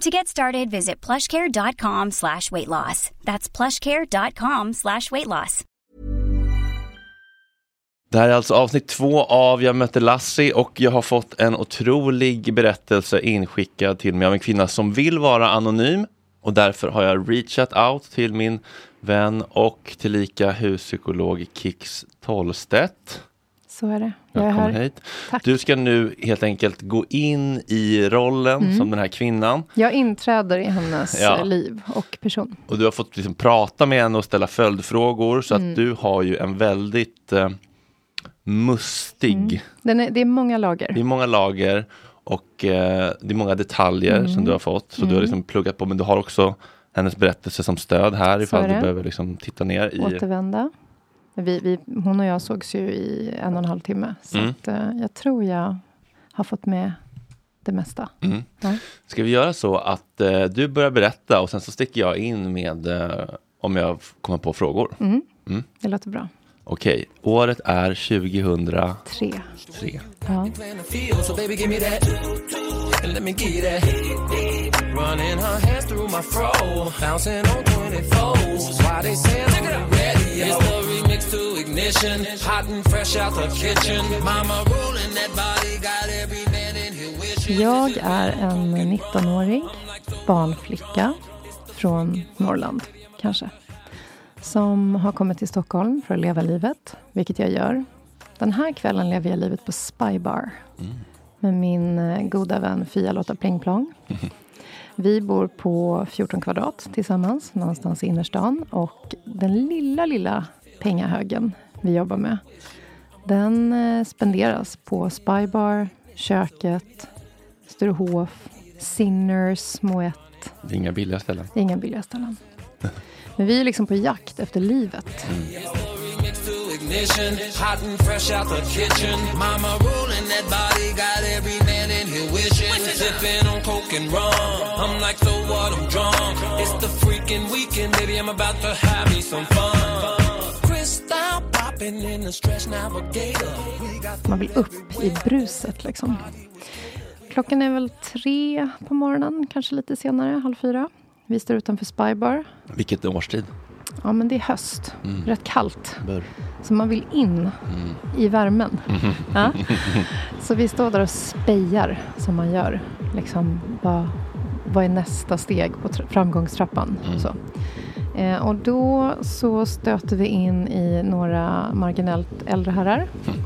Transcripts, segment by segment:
To get started, visit plushcare.com slash weight loss. That's plushcare.com slash weight loss. Det här är alltså avsnitt två av Jag mötte Lassie och jag har fått en otrolig berättelse inskickad till mig av en kvinna som vill vara anonym och därför har jag reachat out till min vän och tillika huspsykolog Kix Tollstedt. Så är det. Jag Välkommen hit. Tack. Du ska nu helt enkelt gå in i rollen Mm. som den här kvinnan Jag inträder i hennes Ja. eh, liv och person. och du har fått liksom prata med henne och ställa följdfrågor så Mm. att du har ju en väldigt eh, mustig Den är, det är många lager. Det är många lager och eh, det är många detaljer Mm. som du har fått. Så du har Mm. liksom pluggat på men du har också hennes berättelse som stöd här ifall du behöver liksom titta ner i. Återvända. Vi, vi, hon och jag sågs ju i en och en halv timme. Så Mm. att, eh, jag tror jag har fått med det mesta. Mm. Ja. Ska vi göra så att eh, du börjar berätta och sen så sticker jag in med eh, om jag kommer på frågor. Mm. Mm. Det låter bra. Okej, året är 2003. Tre. Ja. And let me you that. Running her hands through my fro. Bouncing on 24s. Why they say I'm on the radio? It's the remix to ignition. Hot and fresh out the kitchen. Mama rolling that body. Got every man in here wishing. Jag är en 19-årig barnflicka från Norrland, kanske. Som har kommit till Stockholm för att leva livet, vilket jag gör. Den här kvällen lever jag livet på Spy Bar med min eh, goda vän Fia-Lotta Plingplong. Vi bor på 14 kvadrat tillsammans, någonstans i innerstan. Och den lilla, lilla pengahögen vi jobbar med, den eh, spenderas på Spy Bar, köket, Sturehof, Sinners, Moët. Det är inga billiga ställen. Inga billiga ställen. Men vi är liksom på jakt efter livet. To ignition. Hot and fresh out the kitchen. Mama rolling that body. Got every man in here wishing. Sipping on coke and rum. I'm like, so what? I'm drunk. It's the freaking weekend, baby. I'm about to have me some fun. Crystal popping in the stretch navigator. Man vill upp i bruset liksom. Klockan är väl tre på morgonen, kanske lite senare, halv fyra. Vi står utanför Spy Bar. Vilket årstid? Ja, men det är höst. Rätt kallt. Bör. Så man vill in i värmen. Ja. Så vi står där och spejar som man gör. Liksom, vad, vad är nästa steg på tra- framgångstrappan? Så. Eh, och då så stöter vi in i några marginellt äldre herrar.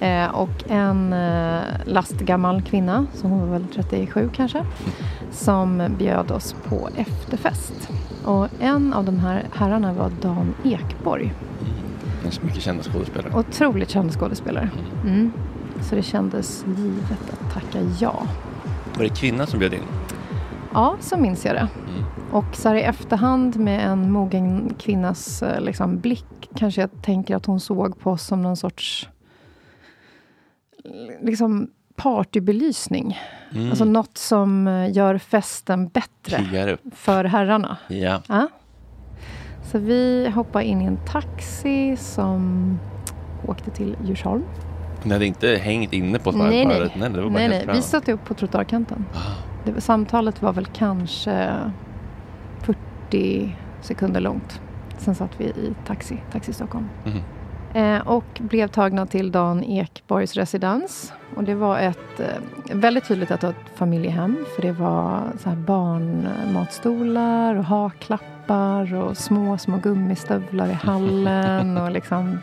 Eh, och en eh, lastgammal kvinna, så hon var väl 37 kanske, som bjöd oss på efterfest. Och en av de här herrarna var Dan Ekborg. Det är så mycket kända skådespelare. Otroligt känd skådespelare. Mm. Så det kändes givet att tacka ja. Var det kvinnan som bjöd in? Ja, så minns jag det. Mm. Och så här i efterhand med en mogen kvinnas eh, liksom, blick kanske jag tänker att hon såg på oss som någon sorts liksom partybelysning. Mm. Alltså något som eh, gör festen bättre för herrarna. Ja. Ja. Så vi hoppade in i en taxi som åkte till Djursholm. Ni hade inte hängt inne på Nej, nej. Spybaret? Nej, det var bara nej, nej. Vi satt upp på trottoarkanten. Ah. Det, var- samtalet var väl kanske 40 sekunder långt. Sen satt vi i taxi, Taxi Stockholm. Mhm. Eh, och blev tagna till Dan Ekborgs residens. Och det var ett eh, väldigt tydligt att det var ett familjehem. För det var så här barnmatstolar och haklappar och små, små gummistövlar i hallen och liksom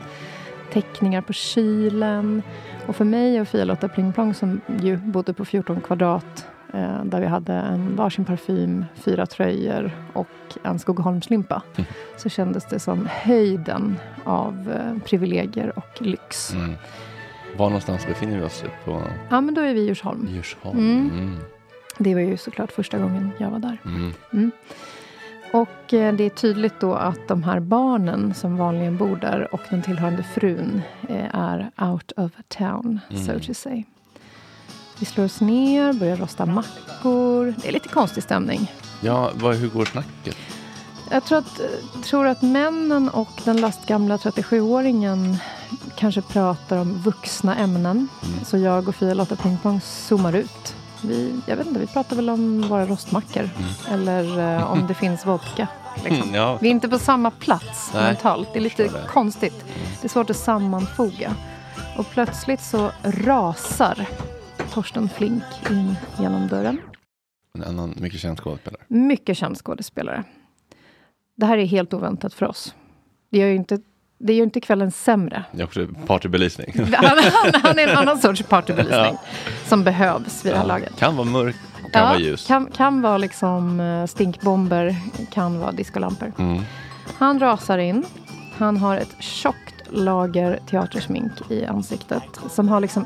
teckningar på kylen. Och för mig och Fia-Lotta Plingplong som ju bodde på 14 kvadrat eh, där vi hade en varsin parfym, fyra tröjor och en Skogaholmslimpa Mm. så kändes det som höjden av eh, privilegier och lyx. Mm. Var någonstans befinner vi oss? På Ja, men då är vi i Djursholm. Djursholm? Mm. Mm. Det var ju såklart första gången jag var där. Mm. Och eh, det är tydligt då att de här barnen som vanligen bor där och den tillhörande frun eh, är out of town, so Mm. to say. Vi slår oss ner, börjar rosta mackor. Det är lite konstig stämning. Ja, vad, hur går snacket? Jag tror att, tror att männen och den lastgamla 37-åringen kanske pratar om vuxna ämnen. Mm. Så jag och Fia-Lotta Pingpong zoomar ut. Vi, jag vet inte, vi pratar väl om våra rostmackor. Eller eh, om det finns vodka. Liksom. Mm, ja. Vi är inte på samma plats Nej, mentalt. Det är lite det. konstigt. Det är svårt att sammanfoga. Och plötsligt så rasar Torsten Flink in genom dörren. En annan mycket känd skådespelare. Mycket känd skådespelare. Det här är helt oväntat för oss. Det gör ju inte, det gör inte kvällen sämre. Det är också partybelysning. Han, han, han är en annan sorts partybelysning som behövs vid det här laget. Kan vara mörk och kan vara ljus. Kan, kan vara liksom eh, stinkbomber, kan vara discolampor. Mm. Han rasar in. Han har ett tjockt lager teatersmink i ansiktet som har liksom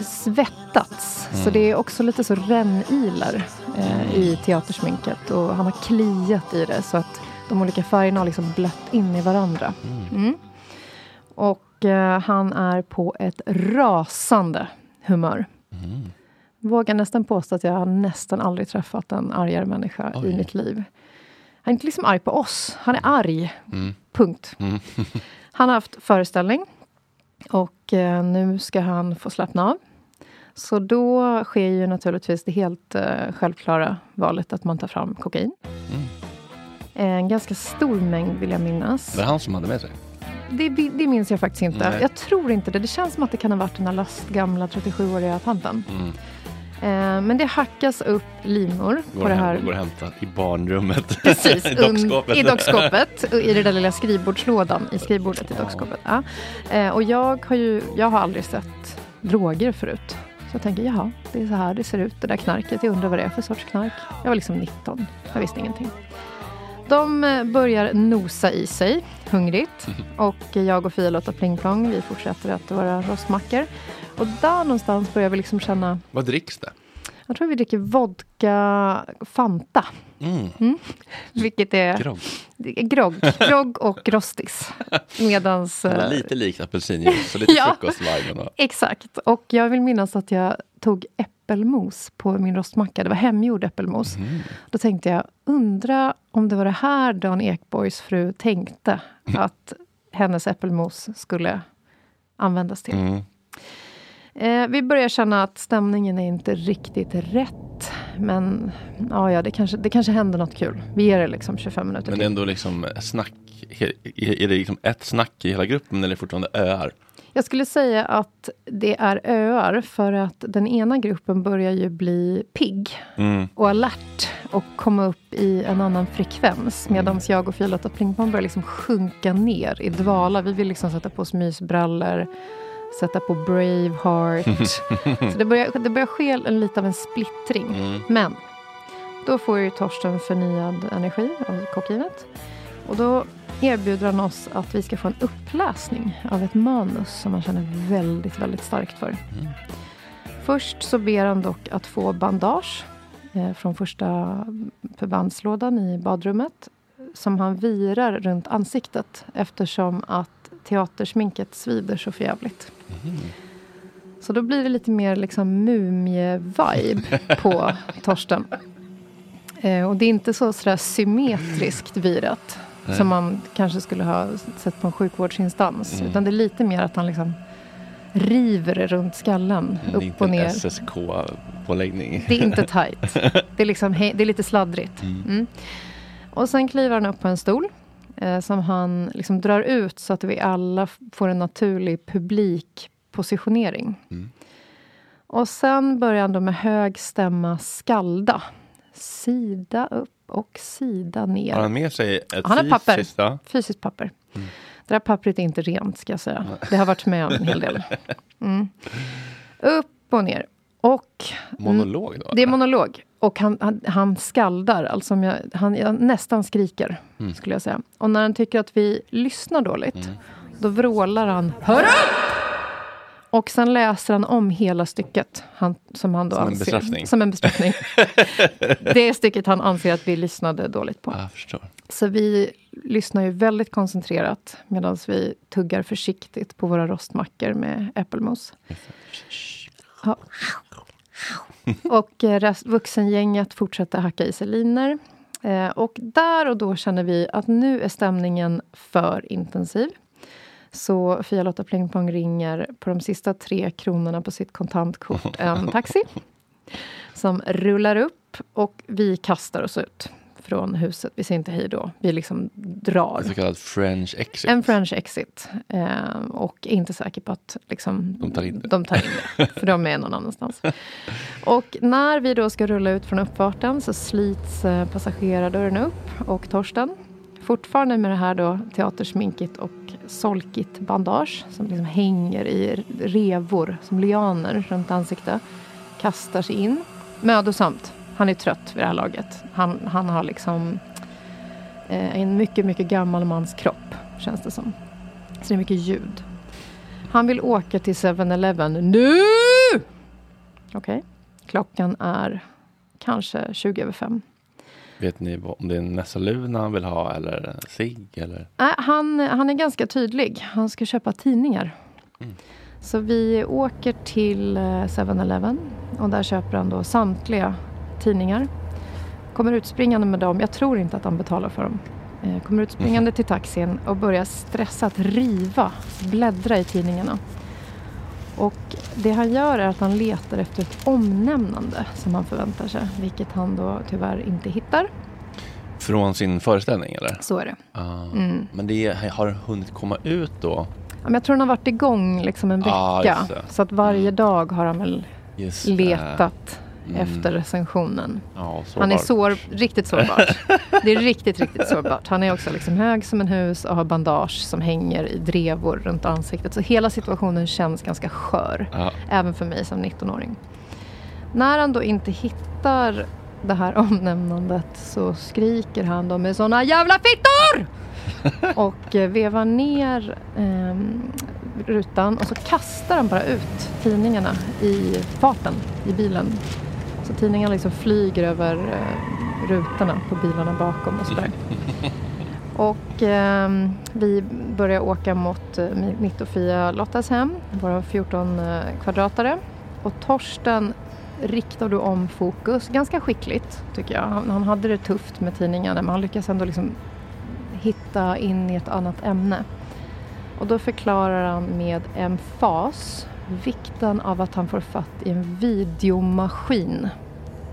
svettats. Så det är också lite så rännilar eh, i teatersminket och han har kliat i det så att de olika färgerna har liksom blött in i varandra. Mm. Och eh, han är på ett rasande humör. Vågar nästan påstå att jag har nästan aldrig träffat en argare människa Oj. i mitt liv. Han är inte liksom arg på oss, han är arg. Mm. Punkt. Han har haft föreställning och nu ska han få slappna av. Så då sker ju naturligtvis det helt eh, självklara valet att man tar fram kokain. En ganska stor mängd vill jag minnas. Var det han som hade med sig? Det, det minns jag faktiskt inte. Nej. Jag tror inte det. Det känns som att det kan ha varit den här lastgamla 37-åriga tanten. Mm. Eh, men det hackas upp linor Går, på det hem, här. går och hämtar i barnrummet. Precis, I un- dockskåpet. i dockskåpet. I den där lilla skrivbordslådan i skrivbordet i dockskåpet. Ja. Eh, och jag har ju jag har aldrig sett droger förut. Så jag tänker, jaha, det är så här det ser ut, det där knarket. Jag undrar vad det är för sorts knark. Jag var liksom 19, jag visste ingenting. De eh, börjar nosa i sig, hungrigt. Och jag och Fia-Lotta Pling Plong, vi fortsätter att våra rostmackor. Och där någonstans börjar vi liksom känna, Vad dricks det? jag tror vi dricker vodka Fanta. Mm. Vilket är Grogg. grogg, grogg och rostis. Medans... Var eh, lite likt apelsinjuice, och lite Ja. frukostviben. och- Exakt. Och jag vill minnas att jag tog äppelmos på min rostmacka. Det var hemgjord äppelmos. Mm. Då tänkte jag, undra om det var det här Dan Ekborgs fru tänkte att hennes äppelmos skulle användas till. Mm. Eh, vi börjar känna att stämningen är inte riktigt rätt. Men ja, ja det, kanske, det kanske händer något kul. Vi ger det liksom 25 minuter Men till. ändå liksom snack. Är är det liksom ett snack i hela gruppen eller är det fortfarande öar? Jag skulle säga att det är öar för att den ena gruppen börjar ju bli pigg Mm. och alert och komma upp i en annan frekvens medan jag och Fia-Lotta Plingpong börjar liksom sjunka ner i dvala. Vi vill liksom sätta på oss mysbrallor, sätta på Braveheart. Så det börjar, det börjar ske en, lite av en splittring. Mm. Men då får ju Torsten förnyad energi av kokainet. Och då erbjuder han oss att vi ska få en uppläsning av ett manus som han känner väldigt, väldigt starkt för. Först så ber han dock att få bandage eh, från första förbandslådan i badrummet som han virar runt ansiktet eftersom att teatersminket svider så förjävligt. Så då blir det lite mer liksom mumie-vibe på Torsten. Eh, och det är inte så sådär symmetriskt virat som man kanske skulle ha sett på en sjukvårdsinstans. Mm. Utan det är lite mer att han liksom river runt skallen är upp och ner. SSK-påläggning. Det är inte tajt. Det är, liksom, det är lite sladdrigt. Mm. Och sen kliver han upp på en stol eh, som han liksom drar ut så att vi alla får en naturlig publikpositionering. Mm. Och sen börjar han då med hög stämma skalda. Sida upp och sida ner. Har han med sig ett Han har papper. fysiskt? Ja. Fysiskt papper. Det där pappret är inte rent, ska jag säga. Det har varit med om en hel del. Mm. Upp och ner. Och Monolog då? det är monolog. Och han, han, han skaldar, alltså jag, han jag nästan skriker, skulle jag säga. Och när han tycker att vi lyssnar dåligt, då vrålar han Hör upp! Och sen läser han om hela stycket. Han, som han då Som en anser, bestraffning. Som en bestraffning. det stycket han anser att vi lyssnade dåligt på. Så vi lyssnar ju väldigt koncentrerat medan vi tuggar försiktigt på våra rostmackor med äppelmos. Ja. Och eh, rest, vuxengänget fortsätter hacka i sig linor. Eh, och där och då känner vi att nu är stämningen för intensiv. Så Fia-Lotta Plingpong ringer på de sista tre kronorna på sitt kontantkort en taxi. Som rullar upp och vi kastar oss ut från huset. Vi säger inte hej då. Vi liksom drar. En så kallad French exit. En French exit. Eh, och är inte säker på att liksom, De tar in det. de tar in det. För de är någon annanstans. Och när vi då ska rulla ut från uppfarten så slits eh, passagerardörren upp och Torsten, fortfarande med det här då teatersminket och solkigt bandage som liksom hänger i revor som lianer runt ansiktet, kastar sig in. Mödosamt. Han är trött vid det här laget. Han, han har liksom eh, en mycket, mycket gammal mans kropp, känns det som. Så det är mycket ljud. Han vill åka till 7-Eleven nu! Okej. Klockan är kanske 20 över fem. Vet ni om det är en Nessaluna han vill ha eller cigg? Eller? Nej, han, han är ganska tydlig. Han ska köpa tidningar. Så vi åker till eh, 7-Eleven och där köper han då samtliga tidningar. Kommer utspringande med dem. Jag tror inte att han betalar för dem. Eh, Kommer utspringande till taxin och börjar stressat riva, bläddra i tidningarna. Och det han gör är att han letar efter ett omnämnande som han förväntar sig, vilket han då tyvärr inte hittar. Från sin föreställning eller? Så är det. Ah. Mm. Men det har hunnit komma ut då? Ja, jag tror han har varit igång liksom en vecka. Ja, just det. så att varje dag har han väl Just letat Mm. efter recensionen. Ja, Han är sår, riktigt sårbar. Det är riktigt, riktigt sårbart. Han är också liksom hög som en hus och har bandage som hänger i drevor runt ansiktet. Så hela situationen känns ganska skör. Ja. Även för mig som 19-åring. När han då inte hittar det här omnämnandet så skriker han då med såna jävla fittor! och eh, vevar ner ehm, rutan och så kastar han bara ut tidningarna i farten i bilen. Tidningarna liksom flyger över eh, rutorna på bilarna bakom och sådär. Och ehm, vi börjar åka mot eh, mitt och Fia Lottas hem, våra 14 eh, kvadratare. Och Torsten riktar då om fokus ganska skickligt tycker jag. Han, han hade det tufft med tidningarna men han lyckas ändå liksom hitta in i ett annat ämne. Och då förklarar han med emfas vikten av att han får fatt i en videomaskin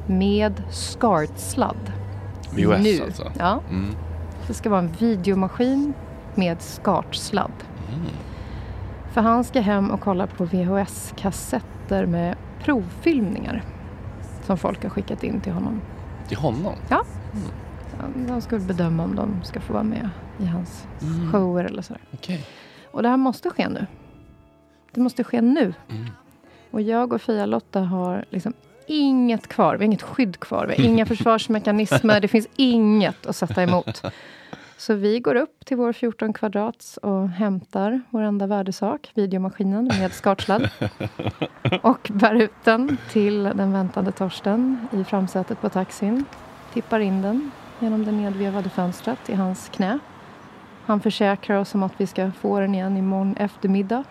med SCART-sladd. VHS nu. alltså? Ja. Mm. Det ska vara en videomaskin med SCART-sladd. För han ska hem och kolla på VHS-kassetter med provfilmningar som folk har skickat in till honom. Till honom? Ja. Så De ska bedöma om de ska få vara med i hans Mm. shower eller sådär. Okej. Och det här måste ske nu. Det måste ske nu. Mm. Och jag och Fia-Lotta har liksom inget kvar. Vi har inget skydd kvar. Vi har inga försvarsmekanismer. Det finns inget att sätta emot. Så vi går upp till vår 14 kvadrats och hämtar vår enda värdesak, videomaskinen med skartsladd. Och bär ut den till den väntande Torsten i framsätet på taxin. Tippar in den genom det nedvevade fönstret i hans knä. Han försäkrar oss om att vi ska få den igen imorgon eftermiddag.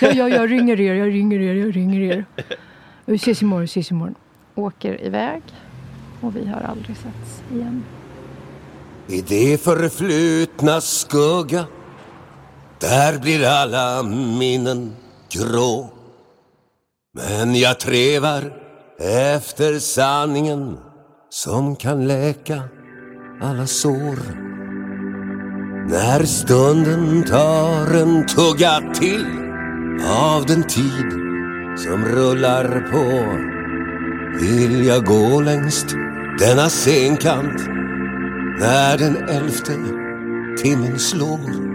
Ja, ja, jag ringer er, jag ringer er, jag ringer er. Vi ses imorgon, ses imorgon. Åker iväg och vi har aldrig setts igen. I det förflutna skugga Där blir alla minnen grå Men jag trevar efter sanningen Som kan läka alla sår När stunden tar en tugga till Av den tid som rullar på Vill jag gå längst denna scenkant när den elfte timmen slår.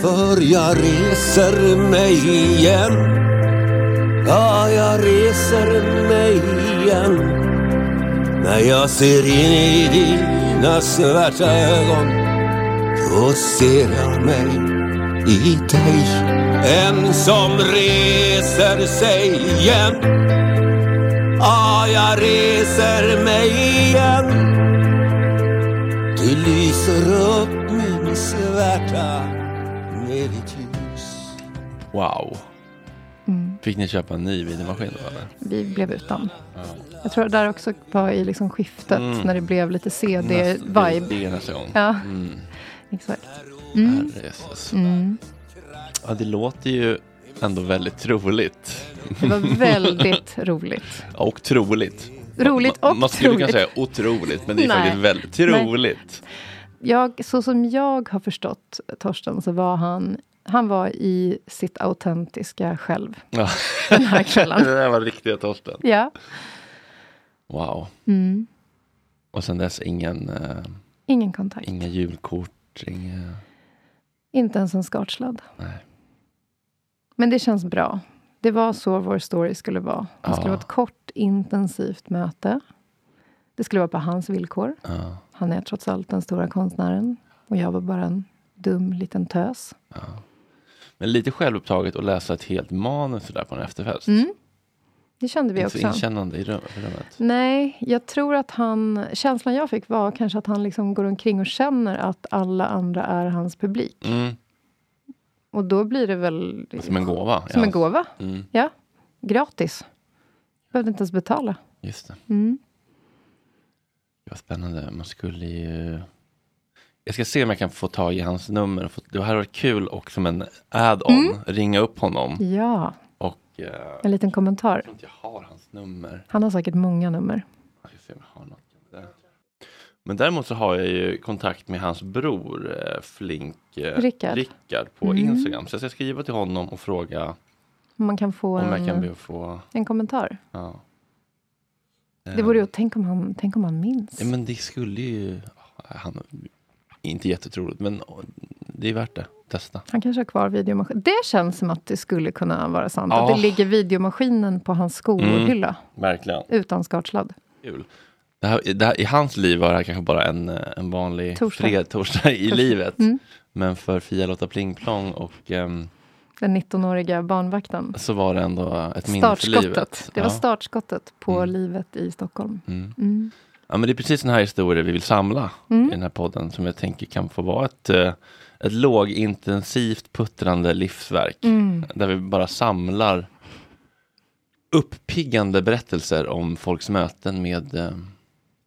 För jag reser mig igen. Ja, jag reser mig igen. När jag ser in i dina svarta ögon. Då ser jag mig i dig. En som reser sig igen. Ja, jag reser mig igen. Du lyser upp min svärta med ditt ljus Wow. Mm. Fick ni köpa en ny videomaskin då eller? Vi blev utan. Jag tror det där också var i liksom skiftet Mm. när det blev lite Nästa- Det CD-vibe. är nästa gång. Ja, Mm. exakt. Mm. Ja, det låter ju ändå väldigt troligt. Det var väldigt roligt. Och troligt. Roligt och Man skulle troligt. säga otroligt, men det är Nej. faktiskt väldigt Nej. troligt. Jag, så som jag har förstått Torsten så var han, han var i sitt autentiska själv Ja. den här kvällen. det där var riktiga Torsten. Ja. Wow. Mm. Och sen dess ingen, eh, Ingen kontakt. inga julkort, inga... Inte ens en skartsladd. Nej. Men det känns bra. Det var så vår story skulle vara. Det skulle Ja. vara ett kort, intensivt möte. Det skulle vara på hans villkor. Ja, Han är trots allt den stora konstnären. Och jag var bara en dum liten tös. Men lite självupptaget att läsa ett helt manus där på en efterfest. Mm. Det kände vi Inte så också. inkännande i rum- i rummet. Nej, jag tror att han... Känslan jag fick var kanske att han liksom går omkring och känner att alla andra är hans publik. Mm. Och då blir det väl... Som en gåva. Som ja. en gåva. Mm. Ja. Gratis. Behövde inte ens betala. Just det. Mm. Det var spännande. Man skulle ju... Jag ska se om jag kan få tag i hans nummer. Det hade varit kul och som en add-on Mm. ringa upp honom. Ja, Och eh, en liten kommentar. jag tror inte jag har hans nummer. Han har säkert många nummer. Jag ska se om jag har något. Men däremot så har jag ju kontakt med hans bror eh, Flink eh, Rickard. Rickard på Mm. Instagram. Så jag ska skriva till honom och fråga Om man kan få om jag en, kan be få... en kommentar. Ja. Det vore ju, tänk om han, tänk om han minns. Ja, men det skulle ju... Han, inte jättetroligt, men det är värt det. Testa. Han kanske har kvar videomaskin. Det känns som att det skulle kunna vara sant. Ja. Att det ligger videomaskinen på hans skohylla. Verkligen. Utan skartsladd. Kul. Det här, det här, I hans liv var det här kanske bara en, en vanlig Torsdag. fred, torsdag i livet. Mm. Men för Fia-Lotta Plingplong och ehm, Den 19-åriga barnvakten. så var det ändå ett minne för livet. Det var Ja. startskottet på livet i Stockholm. Mm. Mm. Ja, men det är precis den här historien vi vill samla Mm. i den här podden som jag tänker kan få vara ett, eh, ett lågintensivt puttrande livsverk. Mm. Där vi bara samlar uppiggande berättelser om folks möten med eh,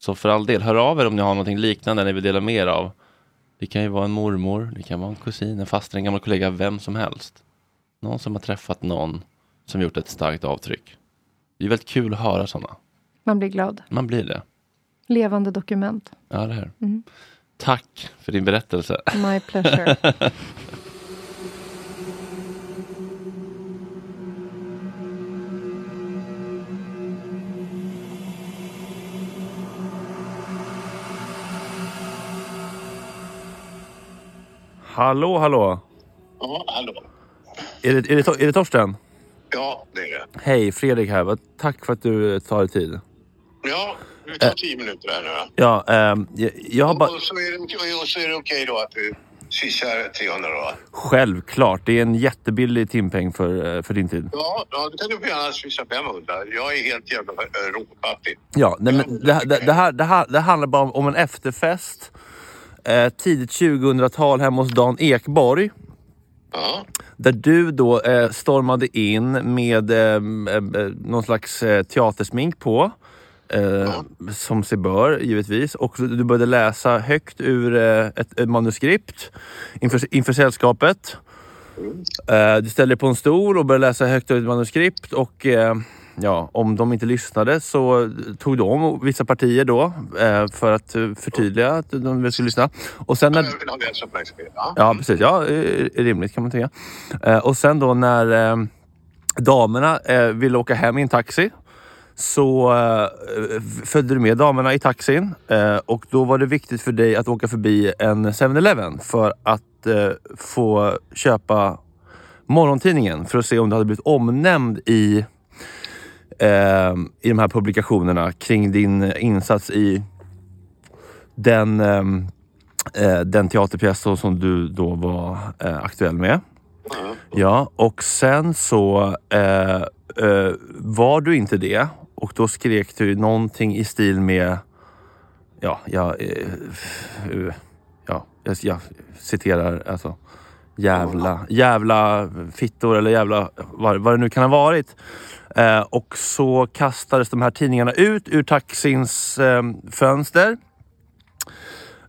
Så för all del, hör av er om ni har någonting liknande ni vill dela mer av. Det kan ju vara en mormor, det kan vara en kusin, en faster, en gammal kollega, vem som helst. Någon som har träffat någon som gjort ett starkt avtryck. Det är väldigt kul att höra sådana. Man blir glad. Man blir det. Levande dokument. Ja, det här. Mm. Tack för din berättelse. My pleasure. Hallå, hallå. Ja, hallå. Är det, är det, är det Torsten? Ja, det är det. Hej, Fredrik här. Tack för att du tar dig tid. Ja, det tar tio minuter här nu. Ja, ehm, jag, jag har bara... Och så är det, och så är det okej då att du swishar 300 då? Självklart, det är en jättebillig timpeng för, eh, för din tid. Ja, ja då kan du gärna swisha 500. Jag är helt jävla råfattig. Ja, nej, men det, det, det, här, det, här, det handlar bara om, om en efterfest. Eh, tidigt 2000-tal hemma hos Dan Ekborg. Ja. Där du då eh, stormade in med eh, eh, någon slags eh, teatersmink på. Eh, Som sig bör givetvis. Och du började läsa högt ur eh, ett, ett manuskript inför, inför sällskapet. Eh, du ställde dig på en stol och började läsa högt ur ett manuskript. Och eh, ja, om de inte lyssnade så tog de vissa partier då eh, för att eh, förtydliga att de skulle lyssna. Och sen när. Ja. Precis. Ja, rimligt kan man tycka. Eh, och sen då när damerna ville åka hem i en taxi så följde du med damerna i taxin och då var det viktigt för dig att åka förbi en 7-Eleven för att få köpa morgontidningen för att se om du hade blivit omnämnd i, eh, i de här publikationerna kring din insats i den, eh, eh, den teaterpjäs som du då var eh, aktuell med. Ja, och sen så eh, eh, var du inte det och då skrek du någonting i stil med, ja, jag, eh, ja, jag, jag citerar alltså, jävla, jävla fittor eller jävla vad, vad det nu kan ha varit. Eh, och så kastades de här tidningarna ut ur taxins eh, fönster.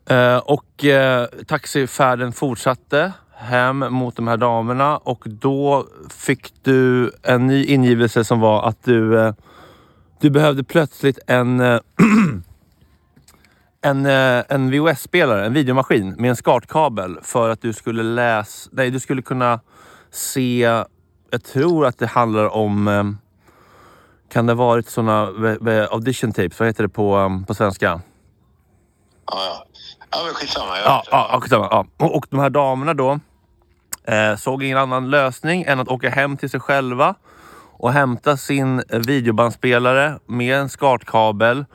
Eh, och eh, taxifärden fortsatte hem mot de här damerna och då fick du en ny ingivelse som var att du, eh, du behövde plötsligt en, eh, en, en VHS-spelare, en videomaskin med en SCART-kabel för att du skulle läsa, nej du skulle kunna se, jag tror att det handlar om, eh, kan det ha varit sådana audition tapes, vad heter det på, eh, på svenska? Ja, ja. Ja, men skitsamma. Ja, ja, skitsamma, ja. Och, och de här damerna då eh, såg ingen annan lösning än att åka hem till sig själva och hämta sin eh, videobandspelare med en SCART-kabel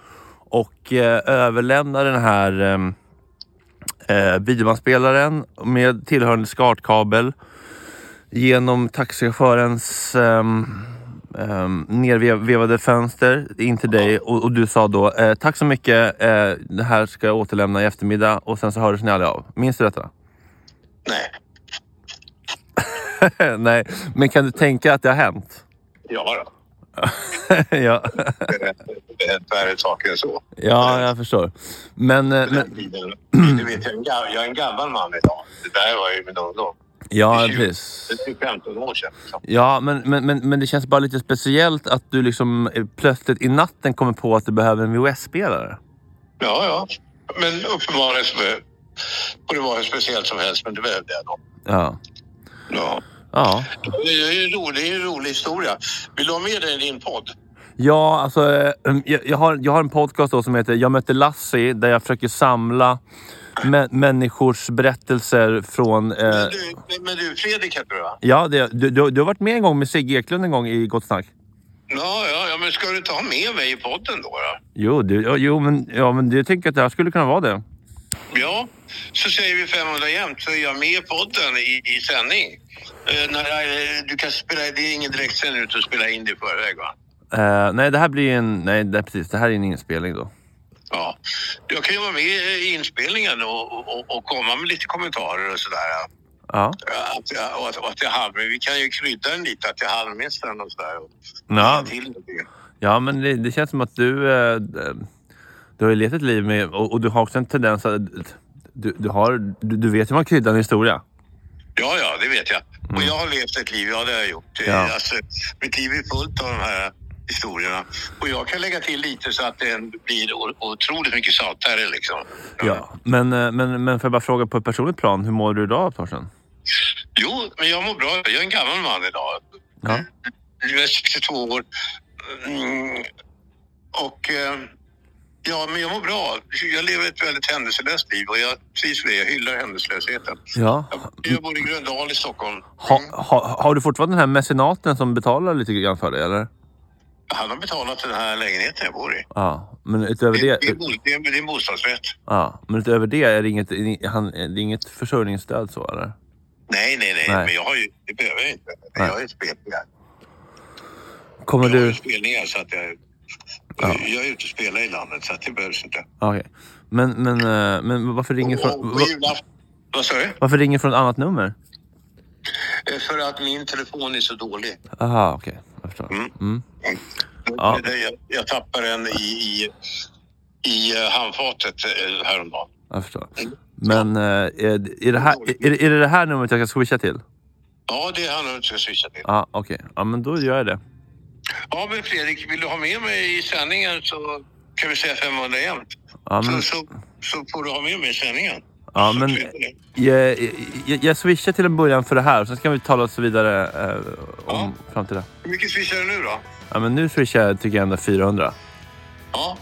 och eh, överlämna den här eh, eh, videobandspelaren med tillhörande SCART-kabel genom taxichaufförens um, um, nervevade fönster in till dig och, och du sa då eh, tack så mycket, eh, det här ska jag återlämna i eftermiddag och sen så hördes ni aldrig av. Minns du detta? Nej. Nej, men kan du tänka att det har hänt? Ja, då. ja. Värre saker än så. ja, jag förstår. Men, eh, men Du vet, jag är, en gammal, jag är en gammal man idag. Det där var ju min ungdom. Ja, precis. Det är typ 15 år sedan. liksom. Ja, men, men, men, men det känns bara lite speciellt att du liksom eh, plötsligt i natten kommer på att du behöver en VHS-spelare. Ja, ja. Men uppenbarligen så det var hur speciellt som helst, men det behövde jag då. Ja. Ja. Ja. Det är ju en rolig, det är en rolig historia. Vill du ha med dig i din podd? Ja, alltså eh, jag, jag, har, jag har en podcast då som heter Jag mötte Lassie där jag försöker samla mä- människors berättelser från... Eh, Men, du, men du, Fredrik heter du va? ja, det, du, du, du har varit med en gång med Sigge Eklund en gång i Gott Snack. Ja, ja, ja, men ska du ha med mig i podden då? då? Jo, du, ja, jo men, ja, men jag tänker att det här skulle kunna vara det. Ja, så säger vi 500 jämt så är jag med i podden i, i sändning. Eh, när, eh, du kan spela, det är ingen direktsändning utan spela in det i förväg va? Eh, nej, det här blir en... Nej, det, precis. Det här är en inspelning då. Ja. Jag kan ju vara med i inspelningen och, och, och komma med lite kommentarer och sådär. Ja. Att, jag- och att, och att jag halv, vi kan ju krydda den lite, att jag är halvmästaren och sådär. Och Ja, till det. ja men det, det känns som att du... Eh, du har ju levt ett liv med... Och, och du har också en tendens att... Du, du, har, du, du vet hur man kryddar en historia. Ja, ja, det vet jag. Och jag har levt ett liv, ja det har jag gjort. Mm. Ja. Alltså, mitt liv är fullt av de här historierna. Och jag kan lägga till lite så att det blir otroligt mycket saltare liksom. Ja. Men, eh, men, men får jag bara fråga på ett personligt plan, hur mår du idag Torsten? Jo, men jag mår bra. Jag är en gammal man idag. Ja. Jag är 62 år. Mm. Och eh, ja, men jag mår bra. Jag lever ett väldigt händelselöst liv och jag trivs med det. Jag hyllar händelselösheten. Ja. Jag bor i Gröndal i Stockholm. Ha, ha, har du fortfarande den här mecenaten som betalar lite grann för dig eller? Han har betalat den här lägenheten jag bor i. Ja, men utöver Det, det... det, är, det, är, är en bostadsrätt. Ja, men utöver det är det inget, han, det är inget försörjningsstöd så eller? Nej, nej, nej, Nej. Men jag har ju, det behöver jag inte. Nej. Jag har ju spelningar. Kommer Jag har du... ju spelningar så att jag... Jag är ute och spelar i landet så att det behövs inte. Okej. Men, men, eh, men varför ringer från... och. Vad sa du? Varför ringer från ett annat nummer? Eh, För att min telefon är så dålig. Aha, okej. Jag förstår. Mm. Ja. Det- Jag, jag tappade den i, i, i eh, handfatet eh, häromdagen. Jag förstår. Men eh, är, är, det här, är, det- är det det här numret jag ska swisha till? Ja, det är han jag ska swisha till. Ja, okej. Ja, men då gör jag det. Ja, men Fredrik, vill du ha med mig i sändningen så kan vi säga 500 jämt. Ja, men, Så, så, så får du ha med mig i sändningen. Ja, men jag, jag, jag swishar till en början för det här. Sen ska vi tala oss vidare eh, om framtida. Hur mycket swishar du nu då? Ja, men nu swishar jag tycker jag ändå 400. Ja,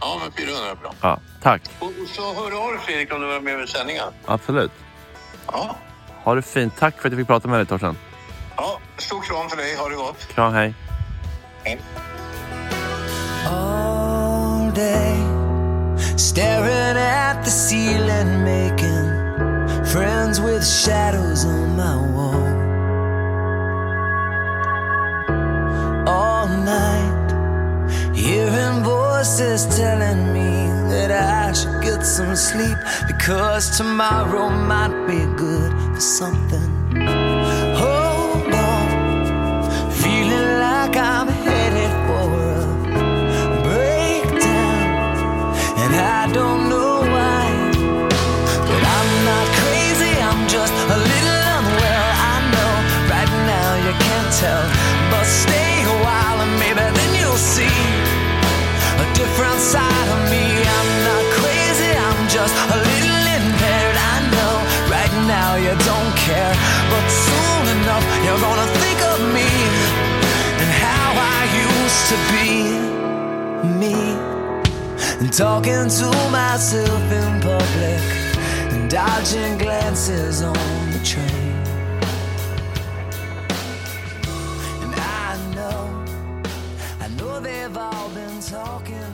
ja men 400 är bra. Ja, tack. Och, och så hör du av dig Fredrik om du var med vid sändningen. Absolut. Ja. Ha det fint. Tack för att jag fick prata med dig Torsten. ja, stor kram för dig. Ha det gott. Kram, hej. Hej. Staring at the ceiling, making friends with shadows on my wall. All night, hearing voices telling me that I should get some sleep because tomorrow might be good for something. Tell, but stay a while and maybe then you'll see a different side of me. I'm not crazy, I'm just a little impaired. I know right now you don't care, but soon enough you're gonna think of me and how I used to be me. And talking to myself in public and dodging glances on the train. All been talking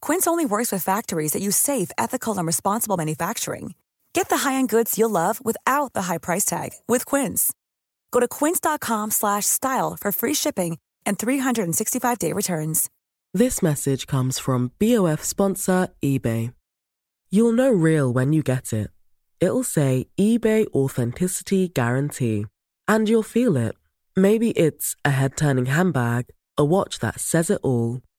Quince only works with factories that use safe, ethical, and responsible manufacturing. Get the high-end goods you'll love without the high price tag with Quince. Go to quince.com slash style for free shipping and 365-day returns. This message comes from BOF sponsor eBay. You'll know real when you get it. It'll say eBay Authenticity Guarantee. And you'll feel it. Maybe it's a head turning handbag, a watch that says it all,